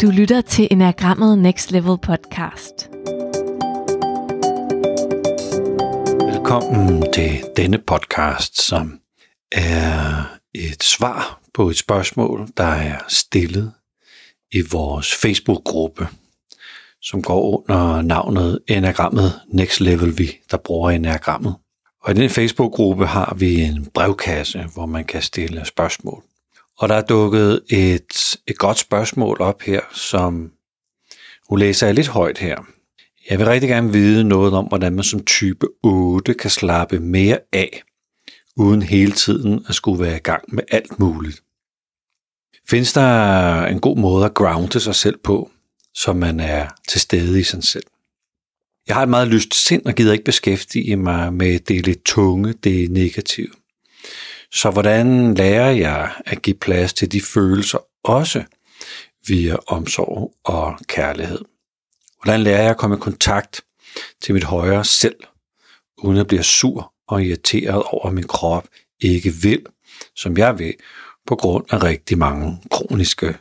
Du lytter til Enagrammet Next Level podcast. Velkommen til denne podcast, som er et svar på et spørgsmål, der er stillet i vores Facebook-gruppe, som går under navnet Enagrammet Next Level, vi der bruger Enagrammet. Og i den Facebook-gruppe har vi en brevkasse, hvor man kan stille spørgsmål. Og der er dukket et, et godt spørgsmål op her, som hun læser jeg lidt højt her. Jeg vil rigtig gerne vide noget om, hvordan man som type 8 kan slappe mere af, uden hele tiden at skulle være i gang med alt muligt. Findes der en god måde at grounde sig selv på, så man er til stede i sig selv? Jeg har et meget lyst sind og gider ikke beskæftige mig med det lidt tunge, det negative. Så hvordan lærer jeg at give plads til de følelser også via omsorg og kærlighed? Hvordan lærer jeg at komme i kontakt til mit højere selv, uden at blive sur og irriteret over, at min krop ikke vil, som jeg vil, på grund af rigtig mange kroniske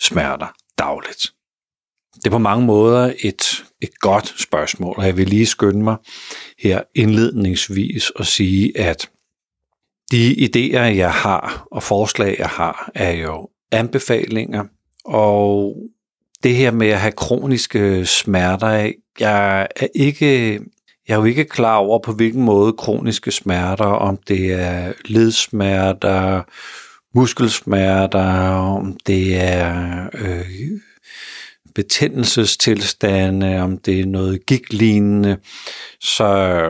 smerter dagligt? Det er på mange måder et, et godt spørgsmål, og jeg vil lige skynde mig her indledningsvis at sige, at de idéer, jeg har og forslag, jeg har, er jo anbefalinger, og det her med at have kroniske smerter, jeg er ikke jeg er jo ikke klar over, på hvilken måde kroniske smerter, om det er ledsmerter, muskelsmerter, om det er øh, betændelsestilstande, om det er noget giglignende. Så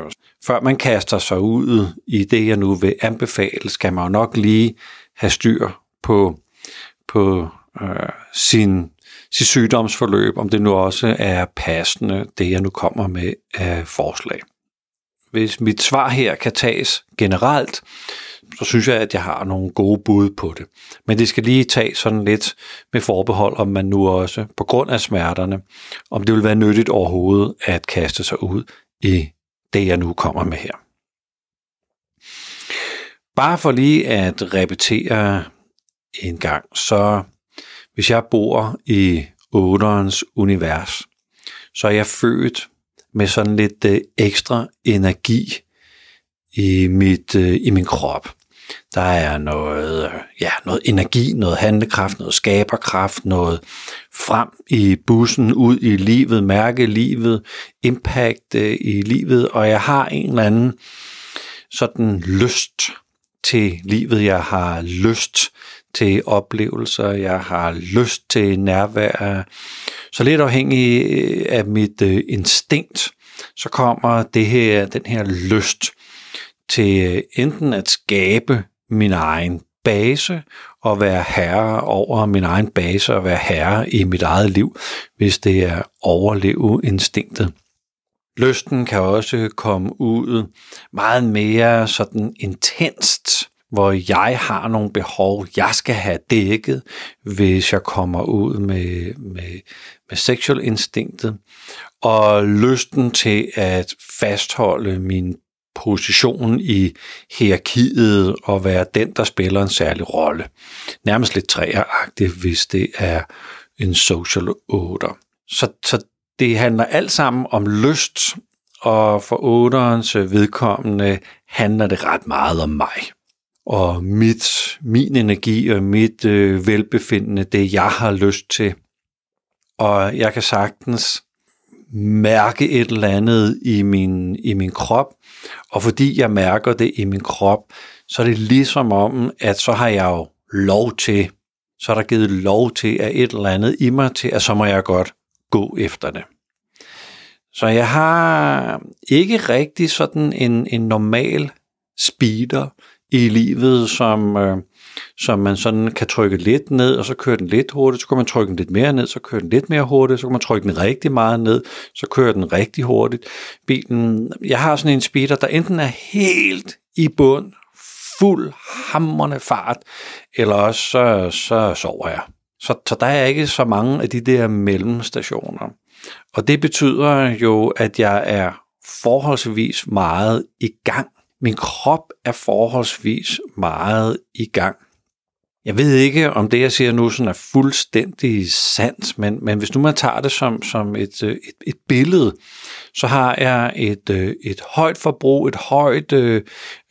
før man kaster sig ud i det, jeg nu vil anbefale, skal man jo nok lige have styr på, på øh, sin, sin sygdomsforløb, om det nu også er passende, det jeg nu kommer med af forslag. Hvis mit svar her kan tages generelt, så synes jeg, at jeg har nogle gode bud på det. Men det skal lige tage sådan lidt med forbehold, om man nu også, på grund af smerterne, om det vil være nyttigt overhovedet at kaste sig ud i det, jeg nu kommer med her. Bare for lige at repetere en gang, så hvis jeg bor i 8'erens univers, så er jeg født med sådan lidt øh, ekstra energi i, mit, øh, i min krop. Der er noget, ja, noget energi, noget handlekraft, noget skaberkraft, noget frem i bussen, ud i livet, mærke livet, impact øh, i livet, og jeg har en eller anden sådan lyst til livet. Jeg har lyst til oplevelser, jeg har lyst til nærvær. Så lidt afhængig øh, af mit øh, instinkt, så kommer det her, den her lyst til øh, enten at skabe min egen base og være herre over min egen base og være herre i mit eget liv, hvis det er overleve instinktet. Lysten kan også komme ud meget mere sådan intenst, hvor jeg har nogle behov, jeg skal have dækket, hvis jeg kommer ud med, med, med sexual instinktet, og lysten til at fastholde min position i hierarkiet og være den, der spiller en særlig rolle. Nærmest lidt træeragtigt, hvis det er en social order. Så, så det handler alt sammen om lyst, og for otterens vedkommende handler det ret meget om mig. Og mit, min energi og mit øh, velbefindende, det jeg har lyst til. Og jeg kan sagtens mærke et eller andet i min, i min krop, og fordi jeg mærker det i min krop, så er det ligesom om, at så har jeg jo lov til, så er der givet lov til, at et eller andet i mig til, at så må jeg godt gå efter det. Så jeg har ikke rigtig sådan en, en normal speeder i livet, som, øh, som man sådan kan trykke lidt ned, og så kører den lidt hurtigt, så kan man trykke den lidt mere ned, så kører den lidt mere hurtigt, så kan man trykke den rigtig meget ned, så kører den rigtig hurtigt. Bilen, jeg har sådan en speeder, der enten er helt i bund, fuld hammerne fart, eller også så, så sover jeg. Så, så der er ikke så mange af de der mellemstationer. Og det betyder jo, at jeg er forholdsvis meget i gang. Min krop er forholdsvis meget i gang. jeg ved ikke, om det, jeg siger nu, sådan er fuldstændig sandt, men, men hvis nu man tager det som, som et, øh, et, et billede, så har jeg et, øh, et højt forbrug, et højt øh,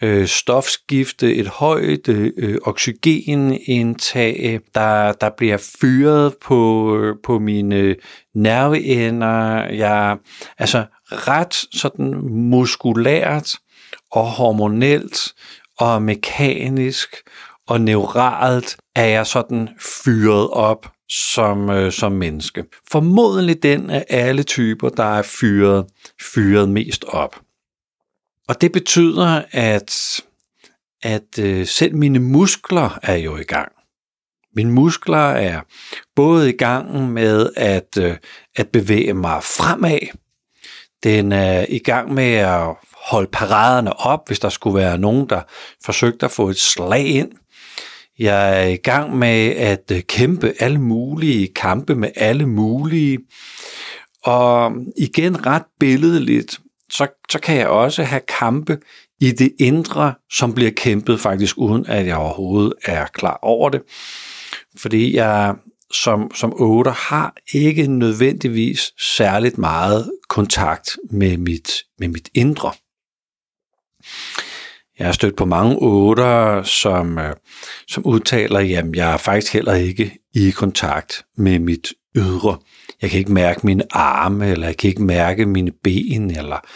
øh stofskifte, et højt øh, oxygenindtag, der, der bliver fyret på, på mine nerveender. Jeg, altså ret sådan muskulært og hormonelt og mekanisk og neuralt er jeg sådan fyret op som, øh, som menneske. Formodentlig den af alle typer, der er fyret, fyret mest op. Og det betyder, at, at øh, selv mine muskler er jo i gang. Mine muskler er både i gang med at, øh, at bevæge mig fremad. Den er i gang med at holde paraderne op, hvis der skulle være nogen, der forsøgte at få et slag ind. Jeg er i gang med at øh, kæmpe alle mulige kampe med alle mulige. Og igen ret billedligt, så, så kan jeg også have kampe i det indre, som bliver kæmpet faktisk uden at jeg overhovedet er klar over det. Fordi jeg som, som otter har ikke nødvendigvis særligt meget kontakt med mit, med mit indre. Jeg har stødt på mange otter, som, øh, som udtaler, at jeg er faktisk heller ikke i kontakt med mit ydre. Jeg kan ikke mærke mine arme, eller jeg kan ikke mærke mine ben, eller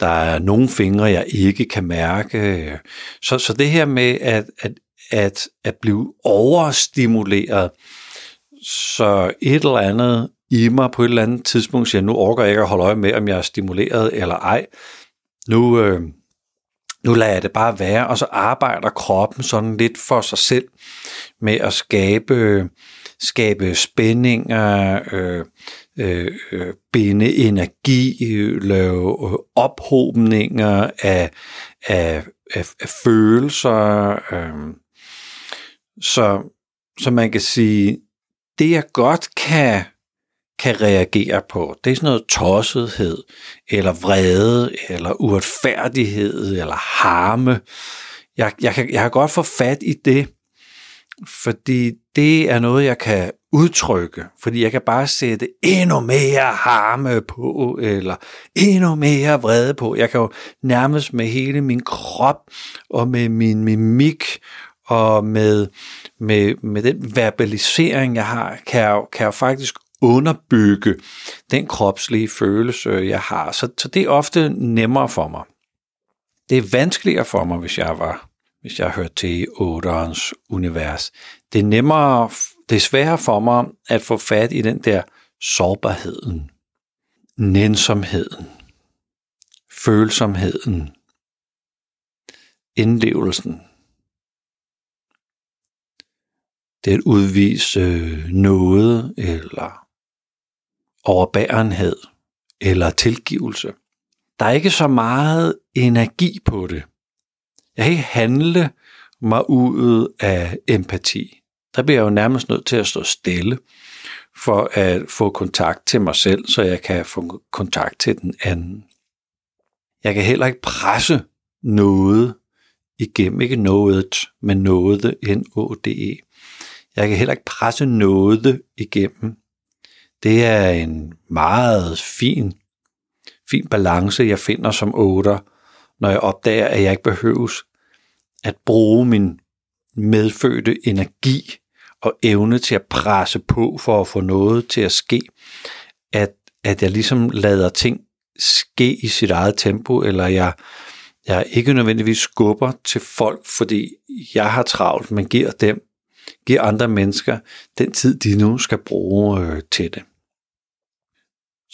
der er nogle fingre, jeg ikke kan mærke. Så, så det her med at, at, at, at blive overstimuleret, så et eller andet i mig på et eller andet tidspunkt siger, nu orker jeg ikke at holde øje med, om jeg er stimuleret eller ej. Nu, øh, nu lader jeg det bare være, og så arbejder kroppen sådan lidt for sig selv med at skabe, skabe spændinger, øh, øh, øh binde energi, lave øh, ophobninger af, af, af, af følelser. Øh. Så, så man kan sige, det jeg godt kan kan reagere på. Det er sådan noget tossethed, eller vrede, eller uretfærdighed, eller harme. Jeg, jeg, kan, jeg kan godt få fat i det, fordi det er noget, jeg kan udtrykke, fordi jeg kan bare sætte endnu mere harme på, eller endnu mere vrede på. Jeg kan jo nærmest med hele min krop, og med min mimik, og med, med, med den verbalisering, jeg har, kan jeg, kan jeg faktisk underbygge den kropslige følelse, jeg har. Så, så det er ofte nemmere for mig. Det er vanskeligere for mig, hvis jeg var hvis jeg hørte til otterens univers. Det er nemmere, det er sværere for mig at få fat i den der sårbarheden, nænsomheden, følsomheden, indlevelsen. Det at udvise noget eller overbærenhed eller tilgivelse. Der er ikke så meget energi på det. Jeg kan ikke handle mig ud af empati. Der bliver jeg jo nærmest nødt til at stå stille for at få kontakt til mig selv, så jeg kan få kontakt til den anden. Jeg kan heller ikke presse noget igennem, ikke noget, men noget, N-O-D-E. Jeg kan heller ikke presse noget igennem det er en meget fin, fin balance, jeg finder som otter, når jeg opdager, at jeg ikke behøves at bruge min medfødte energi og evne til at presse på for at få noget til at ske. At, at jeg ligesom lader ting ske i sit eget tempo, eller jeg, jeg ikke nødvendigvis skubber til folk, fordi jeg har travlt, men giver dem, giver andre mennesker den tid, de nu skal bruge øh, til det.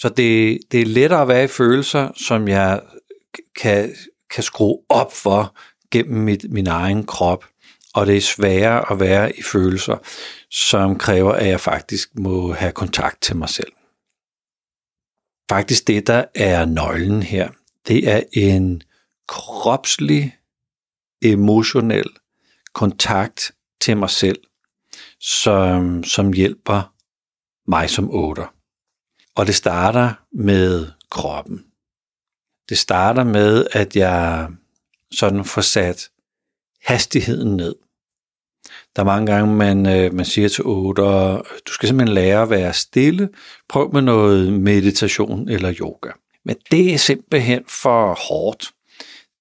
Så det, det er lettere at være i følelser, som jeg kan, kan skrue op for gennem mit, min egen krop. Og det er sværere at være i følelser, som kræver, at jeg faktisk må have kontakt til mig selv. Faktisk det, der er nøglen her, det er en kropslig, emotionel kontakt til mig selv, som, som hjælper mig som otter. Og det starter med kroppen. Det starter med, at jeg sådan får sat hastigheden ned. Der er mange gange, man, øh, man siger til otter, du skal simpelthen lære at være stille. Prøv med noget meditation eller yoga. Men det er simpelthen for hårdt.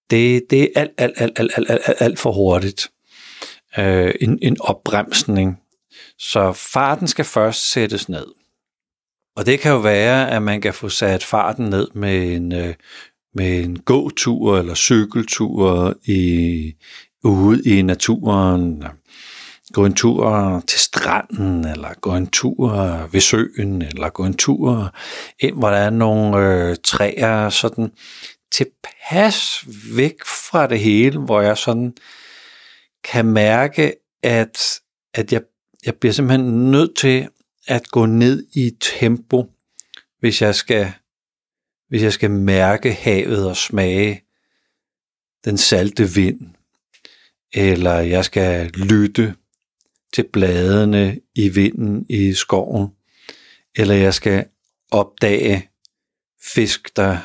Det, det er alt, alt, alt, alt, alt, alt, alt, alt for hurtigt. Øh, en, en opbremsning. Så farten skal først sættes ned. Og det kan jo være, at man kan få sat farten ned med en, øh, med en gåtur eller cykeltur i, ude i naturen. Gå en tur til stranden, eller gå en tur ved søen, eller gå en tur ind, hvor der er nogle øh, træer, sådan tilpas væk fra det hele, hvor jeg sådan kan mærke, at, at jeg, jeg bliver simpelthen nødt til at gå ned i tempo, hvis jeg skal, hvis jeg skal mærke havet og smage den salte vind, eller jeg skal lytte til bladene i vinden i skoven, eller jeg skal opdage fisk, der,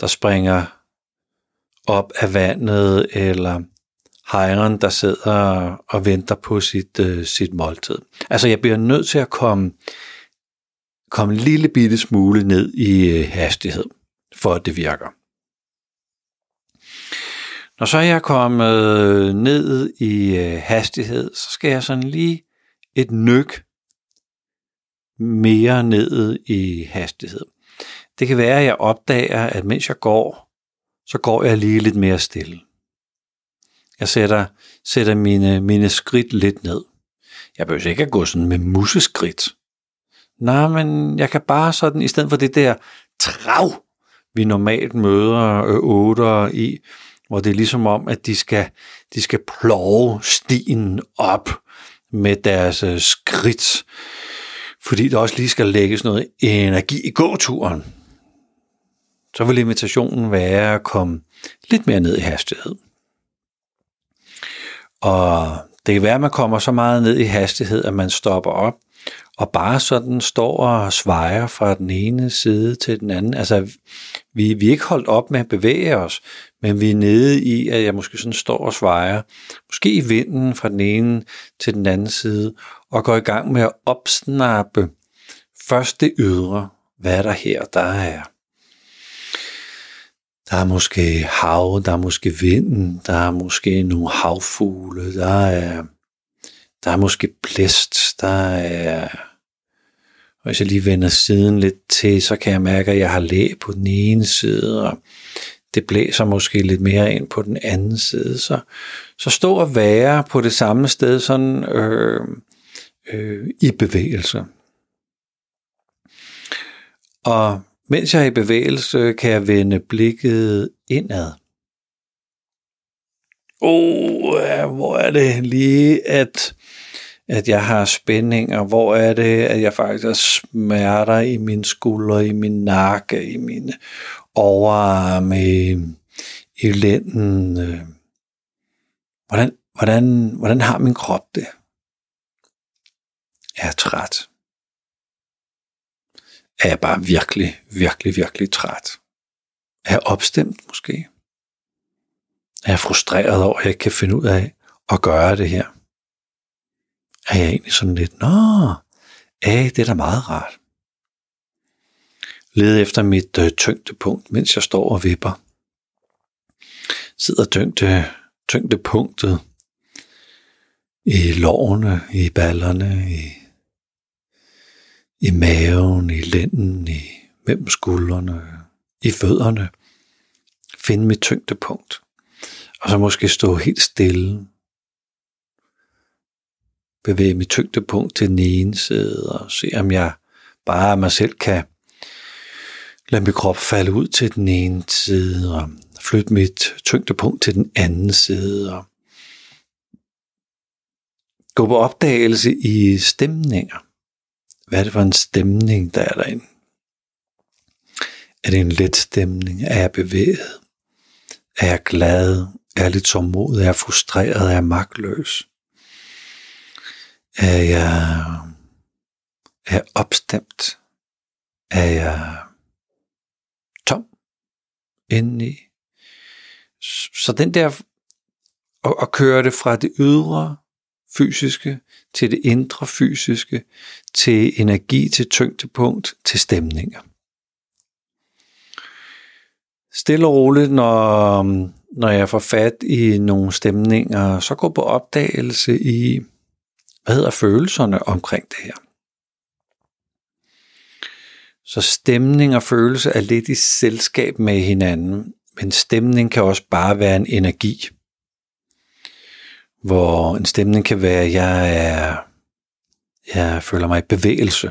der springer op af vandet, eller hejren, der sidder og venter på sit, øh, sit måltid. Altså jeg bliver nødt til at komme, komme en lille bitte smule ned i øh, hastighed, for at det virker. Når så jeg er kommet øh, ned i øh, hastighed, så skal jeg sådan lige et nyk mere ned i hastighed. Det kan være, at jeg opdager, at mens jeg går, så går jeg lige lidt mere stille. Jeg sætter, sætter mine, mine skridt lidt ned. Jeg behøver ikke at gå sådan med museskridt. Nej, men jeg kan bare sådan, i stedet for det der trav, vi normalt møder øh, otter i, hvor det er ligesom om, at de skal, de skal plove stien op med deres øh, skridt, fordi der også lige skal lægges noget energi i gåturen. Så vil invitationen være at komme lidt mere ned i hastighed. Og det kan være, at man kommer så meget ned i hastighed, at man stopper op, og bare sådan står og svejer fra den ene side til den anden. Altså, vi, vi er ikke holdt op med at bevæge os, men vi er nede i, at jeg måske sådan står og svejer, måske i vinden fra den ene til den anden side, og går i gang med at opsnappe først det ydre, hvad er der her, der er der er måske hav, der er måske vinden, der er måske nogle havfugle, der er, der er måske blæst, der er... Og hvis jeg lige vender siden lidt til, så kan jeg mærke, at jeg har læ på den ene side, og det blæser måske lidt mere ind på den anden side. Så, så stå og være på det samme sted sådan øh, øh, i bevægelse. Og mens jeg er i bevægelse, kan jeg vende blikket indad. Oh, hvor er det lige, at, at jeg har spændinger? Hvor er det, at jeg faktisk har smerter i mine skuldre, i min nakke, i mine overarme, i, i lænden? Hvordan, hvordan, hvordan har min krop det? Jeg er træt er jeg bare virkelig, virkelig, virkelig træt. Er jeg opstemt måske? Er jeg frustreret over, at jeg ikke kan finde ud af at gøre det her? Er jeg egentlig sådan lidt, nå, æh, det er da meget rart. Led efter mit øh, tyngdepunkt, mens jeg står og vipper. Sidder tyngde, tyngdepunktet i lårene, i ballerne, i i maven, i lænden, i mellem skuldrene, i fødderne. Finde mit tyngdepunkt. Og så måske stå helt stille. Bevæge mit tyngdepunkt til den ene side, og se om jeg bare af mig selv kan lade min krop falde ud til den ene side, og flytte mit tyngdepunkt til den anden side, og gå på opdagelse i stemninger. Hvad er det for en stemning, der er derinde? Er det en let stemning? Er jeg bevæget? Er jeg glad? Er jeg lidt tålmodig? Er jeg frustreret? Er jeg magtløs? Er jeg, er jeg opstemt? Er jeg tom indeni? Så den der at, at køre det fra det ydre, fysiske, til det indre fysiske, til energi, til tyngdepunkt, til stemninger. Stille og roligt, når, når jeg får fat i nogle stemninger, så går på opdagelse i, hvad hedder følelserne omkring det her. Så stemning og følelse er lidt i selskab med hinanden, men stemning kan også bare være en energi. Hvor en stemning kan være, at jeg er, jeg føler mig i bevægelse.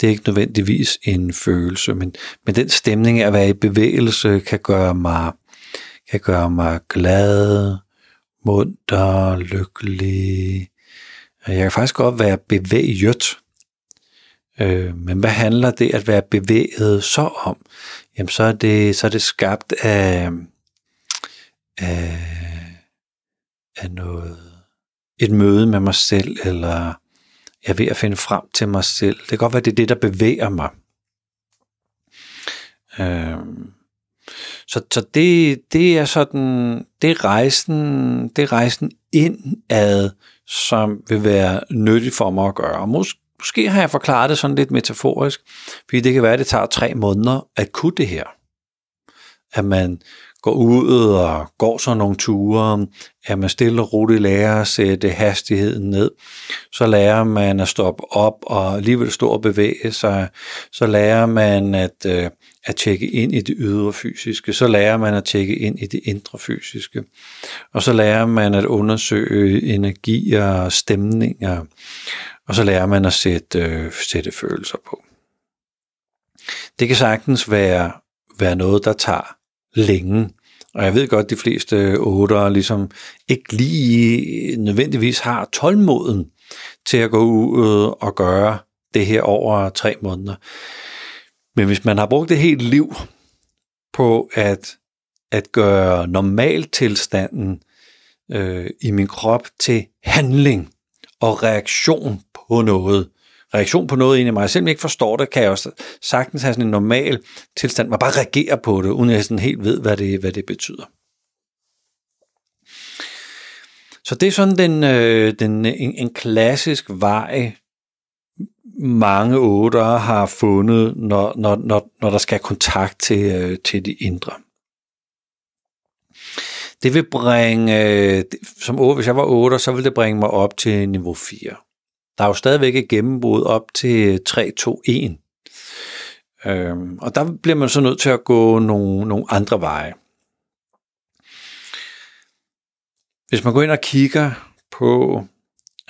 Det er ikke nødvendigvis en følelse, men, men den stemning af at være i bevægelse kan gøre mig, kan gøre mig glad, munter, lykkelig. Jeg kan faktisk godt være bevæget. Øh, men hvad handler det at være bevæget så om? Jamen så er det, så er det skabt af, af, af noget, et møde med mig selv, eller jeg er ved at finde frem til mig selv. Det kan godt være, det er det, der bevæger mig. Øhm, så, så det, det er sådan, det er rejsen, det er rejsen indad, som vil være nyttig for mig at gøre. Og måske, Måske har jeg forklaret det sådan lidt metaforisk, fordi det kan være, at det tager tre måneder at kunne det her. At man går ud og går så nogle ture, at man stille og roligt lærer at sætte hastigheden ned, så lærer man at stoppe op og alligevel stå og bevæge sig, så lærer man at, øh, at tjekke ind i det ydre fysiske, så lærer man at tjekke ind i det indre fysiske, og så lærer man at undersøge energier og stemninger, og så lærer man at sætte, øh, sætte følelser på. Det kan sagtens være, være noget, der tager længe. Og jeg ved godt, at de fleste otter ligesom ikke lige nødvendigvis har tålmoden til at gå ud øh, og gøre det her over tre måneder. Men hvis man har brugt et helt liv på at, at gøre normaltilstanden øh, i min krop til handling og reaktion på noget. Reaktion på noget ind i mig. Selvom jeg ikke forstår det, kan jeg også sagtens have sådan en normal tilstand, hvor bare reagere på det, uden at jeg sådan helt ved, hvad det, hvad det betyder. Så det er sådan den, øh, den, en, en klassisk vej, mange otter har fundet, når, når, når, når der skal kontakt til, øh, til de indre. Det vil bringe, øh, som 8, hvis jeg var 8, så vil det bringe mig op til niveau 4. Der er jo stadigvæk et gennembrud op til 3, 2, 1. Øhm, og der bliver man så nødt til at gå nogle, nogle andre veje. Hvis man går ind og kigger på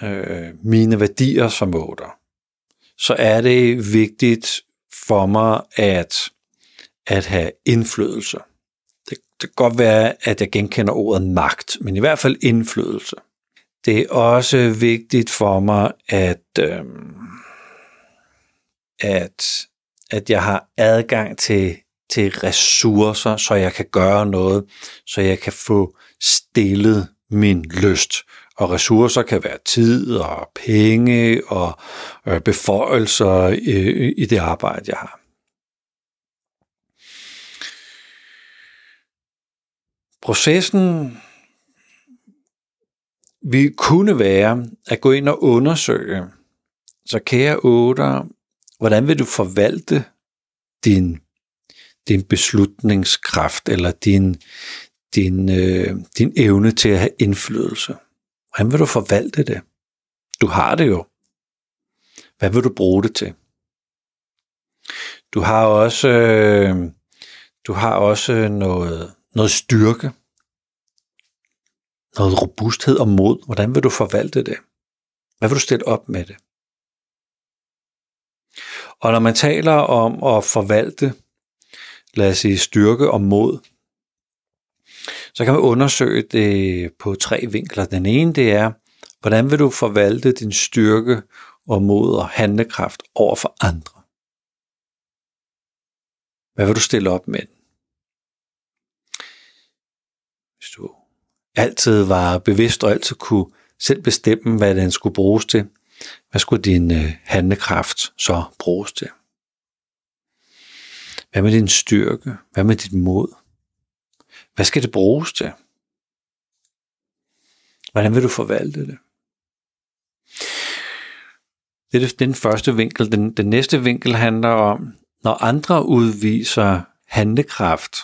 øh, mine værdier som otter, så er det vigtigt for mig at, at have indflydelse. Det, det kan godt være, at jeg genkender ordet magt, men i hvert fald indflydelse. Det er også vigtigt for mig, at, øh, at, at jeg har adgang til, til ressourcer, så jeg kan gøre noget, så jeg kan få stillet min lyst. Og ressourcer kan være tid og penge og øh, beføjelser øh, i det arbejde, jeg har. Processen vi kunne være at gå ind og undersøge, så kære otter, hvordan vil du forvalte din, din beslutningskraft, eller din, din, øh, din evne til at have indflydelse? Hvordan vil du forvalte det? Du har det jo. Hvad vil du bruge det til? Du har også, øh, du har også noget, noget styrke noget robusthed og mod. Hvordan vil du forvalte det? Hvad vil du stille op med det? Og når man taler om at forvalte, lad os sige styrke og mod, så kan man undersøge det på tre vinkler. Den ene det er, hvordan vil du forvalte din styrke og mod og handlekraft over for andre? Hvad vil du stille op med den? Hvis du altid var bevidst og altid kunne selv bestemme, hvad den skulle bruges til. Hvad skulle din øh, handlekraft så bruges til? Hvad med din styrke? Hvad med dit mod? Hvad skal det bruges til? Hvordan vil du forvalte det? Det er den første vinkel. Den, den næste vinkel handler om, når andre udviser handlekraft,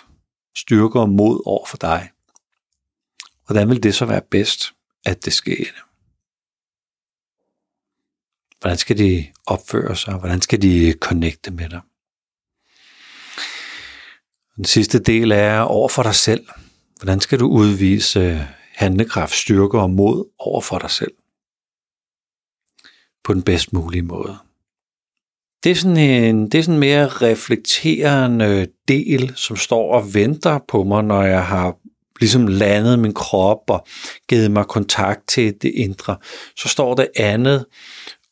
styrke og mod over for dig, hvordan vil det så være bedst, at det sker? Hvordan skal de opføre sig? Hvordan skal de connecte med dig? Den sidste del er over for dig selv. Hvordan skal du udvise handlekraft, styrke og mod over for dig selv? På den bedst mulige måde. Det er sådan en det er sådan en mere reflekterende del, som står og venter på mig, når jeg har ligesom landet min krop og givet mig kontakt til det indre. Så står det andet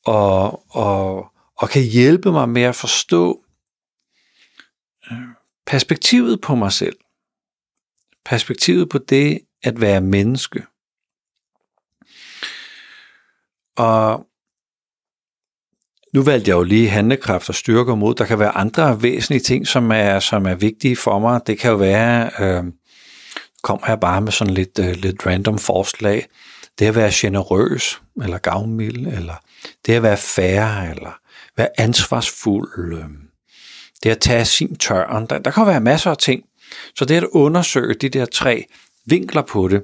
og, og, og kan hjælpe mig med at forstå øh, perspektivet på mig selv. Perspektivet på det at være menneske. Og nu valgte jeg jo lige handlekraft og styrke mod. Der kan være andre væsentlige ting, som er, som er vigtige for mig. Det kan jo være, øh, kommer jeg bare med sådan lidt, øh, lidt random forslag. Det at være generøs, eller gavmild, eller det at være færre, eller være ansvarsfuld. Øh, det at tage sin tørn. Der, der kan være masser af ting. Så det at undersøge de der tre vinkler på det,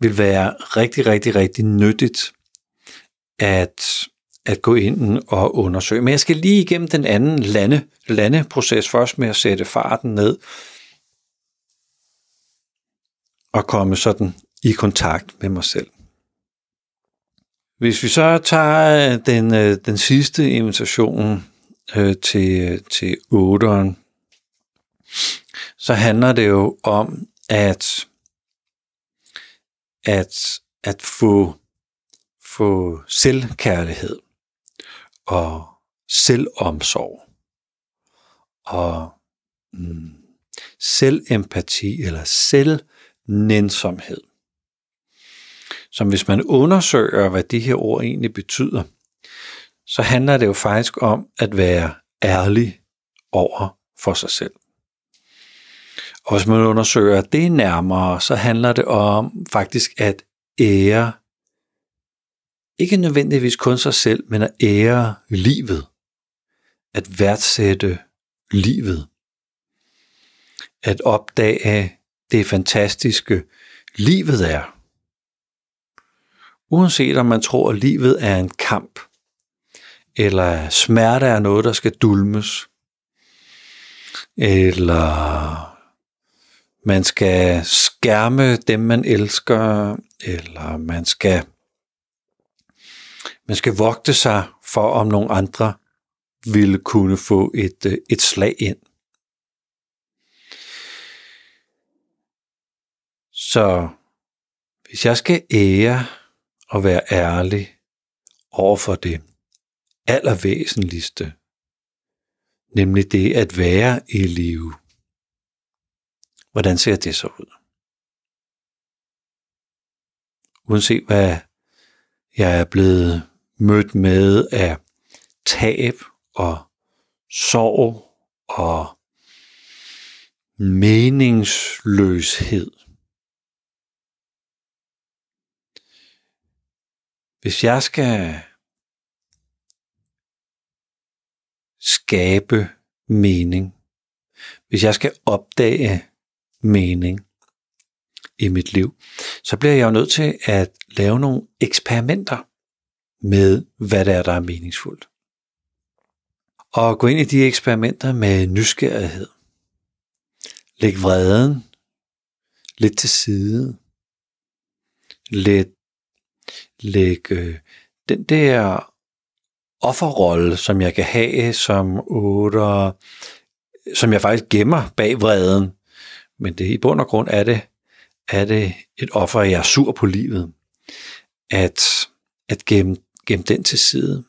vil være rigtig, rigtig, rigtig nyttigt at, at gå ind og undersøge. Men jeg skal lige igennem den anden lande, landeproces først med at sætte farten ned at komme sådan i kontakt med mig selv. Hvis vi så tager øh, den, øh, den sidste invitation øh, til, øh, til otteren, så handler det jo om at, at, at få, få selvkærlighed og selvomsorg og mm, selvempati eller nænsomhed. Som hvis man undersøger, hvad de her ord egentlig betyder, så handler det jo faktisk om at være ærlig over for sig selv. Og hvis man undersøger det nærmere, så handler det om faktisk at ære, ikke nødvendigvis kun sig selv, men at ære livet. At værdsætte livet. At opdage det fantastiske livet er. Uanset om man tror, at livet er en kamp, eller smerte er noget, der skal dulmes, eller man skal skærme dem, man elsker, eller man skal, man skal vogte sig for, om nogle andre ville kunne få et, øh, et slag ind. Så hvis jeg skal ære og være ærlig over for det allervæsentligste, nemlig det at være i live, Hvordan ser det så ud? Uanset hvad jeg er blevet mødt med af tab og sorg og meningsløshed. Hvis jeg skal skabe mening, hvis jeg skal opdage mening i mit liv, så bliver jeg jo nødt til at lave nogle eksperimenter med, hvad det er, der er meningsfuldt. Og gå ind i de eksperimenter med nysgerrighed. Læg vreden lidt til side. Lidt, lægge øh, den der offerrolle, som jeg kan have som otter, som jeg faktisk gemmer bag vreden, men det i bund og grund er det, er det et offer, jeg er sur på livet. At, at gemme, gemme den til side.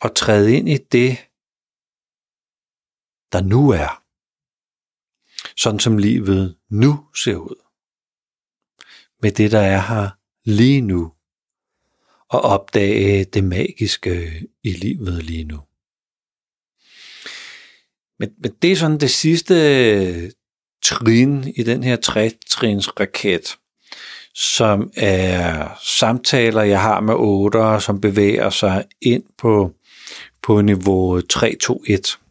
Og træde ind i det, der nu er. Sådan som livet nu ser ud. Med det, der er her lige nu. Og opdage det magiske i livet lige nu. Men, men det er sådan det sidste trin i den her trætrins raket. som er samtaler, jeg har med otter, som bevæger sig ind på, på niveau 3-2-1.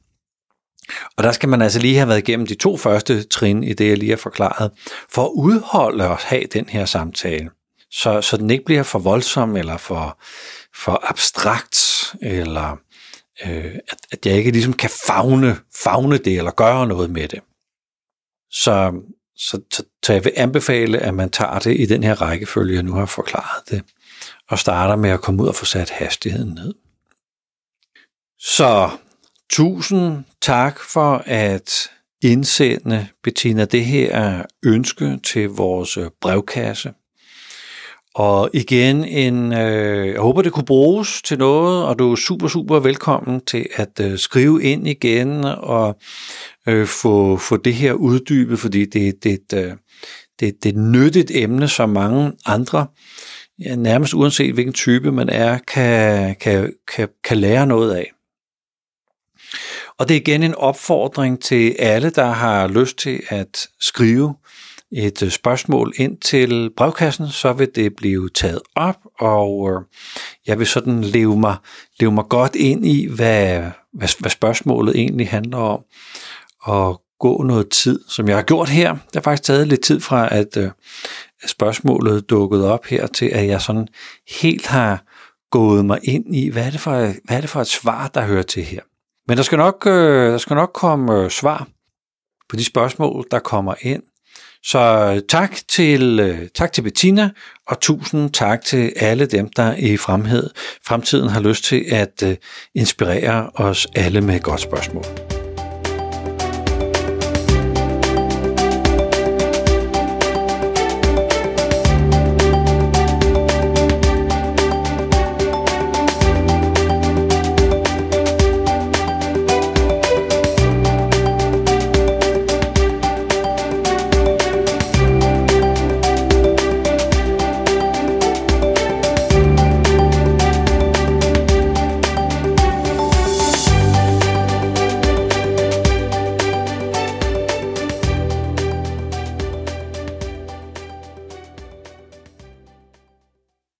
Og der skal man altså lige have været igennem de to første trin i det, jeg lige har forklaret, for at udholde og have den her samtale. Så, så den ikke bliver for voldsom eller for, for abstrakt, eller øh, at, at jeg ikke ligesom kan fagne, fagne det eller gøre noget med det. Så, så, så, så jeg vil anbefale, at man tager det i den her rækkefølge, jeg nu har forklaret det, og starter med at komme ud og få sat hastigheden ned. Så tusind tak for at indsende, Bettina, det her ønske til vores øh, brevkasse. Og igen, en, øh, jeg håber, det kunne bruges til noget, og du er super, super velkommen til at øh, skrive ind igen og øh, få, få det her uddybet, fordi det, det, det, øh, det, det er et nyttigt emne, som mange andre, ja, nærmest uanset hvilken type man er, kan, kan, kan, kan lære noget af. Og det er igen en opfordring til alle, der har lyst til at skrive et øh, spørgsmål ind til brevkassen, så vil det blive taget op, og øh, jeg vil sådan leve mig, leve mig godt ind i, hvad, hvad, hvad spørgsmålet egentlig handler om, og gå noget tid, som jeg har gjort her. Det har faktisk taget lidt tid fra, at øh, at spørgsmålet dukkede op her, til at jeg sådan helt har gået mig ind i, hvad er det for, hvad er det for et svar, der hører til her. Men der skal nok, øh, der skal nok komme øh, svar på de spørgsmål, der kommer ind. Så tak til, øh, tak til Bettina, og tusind tak til alle dem, der i fremhed, fremtiden har lyst til at øh, inspirere os alle med et godt spørgsmål.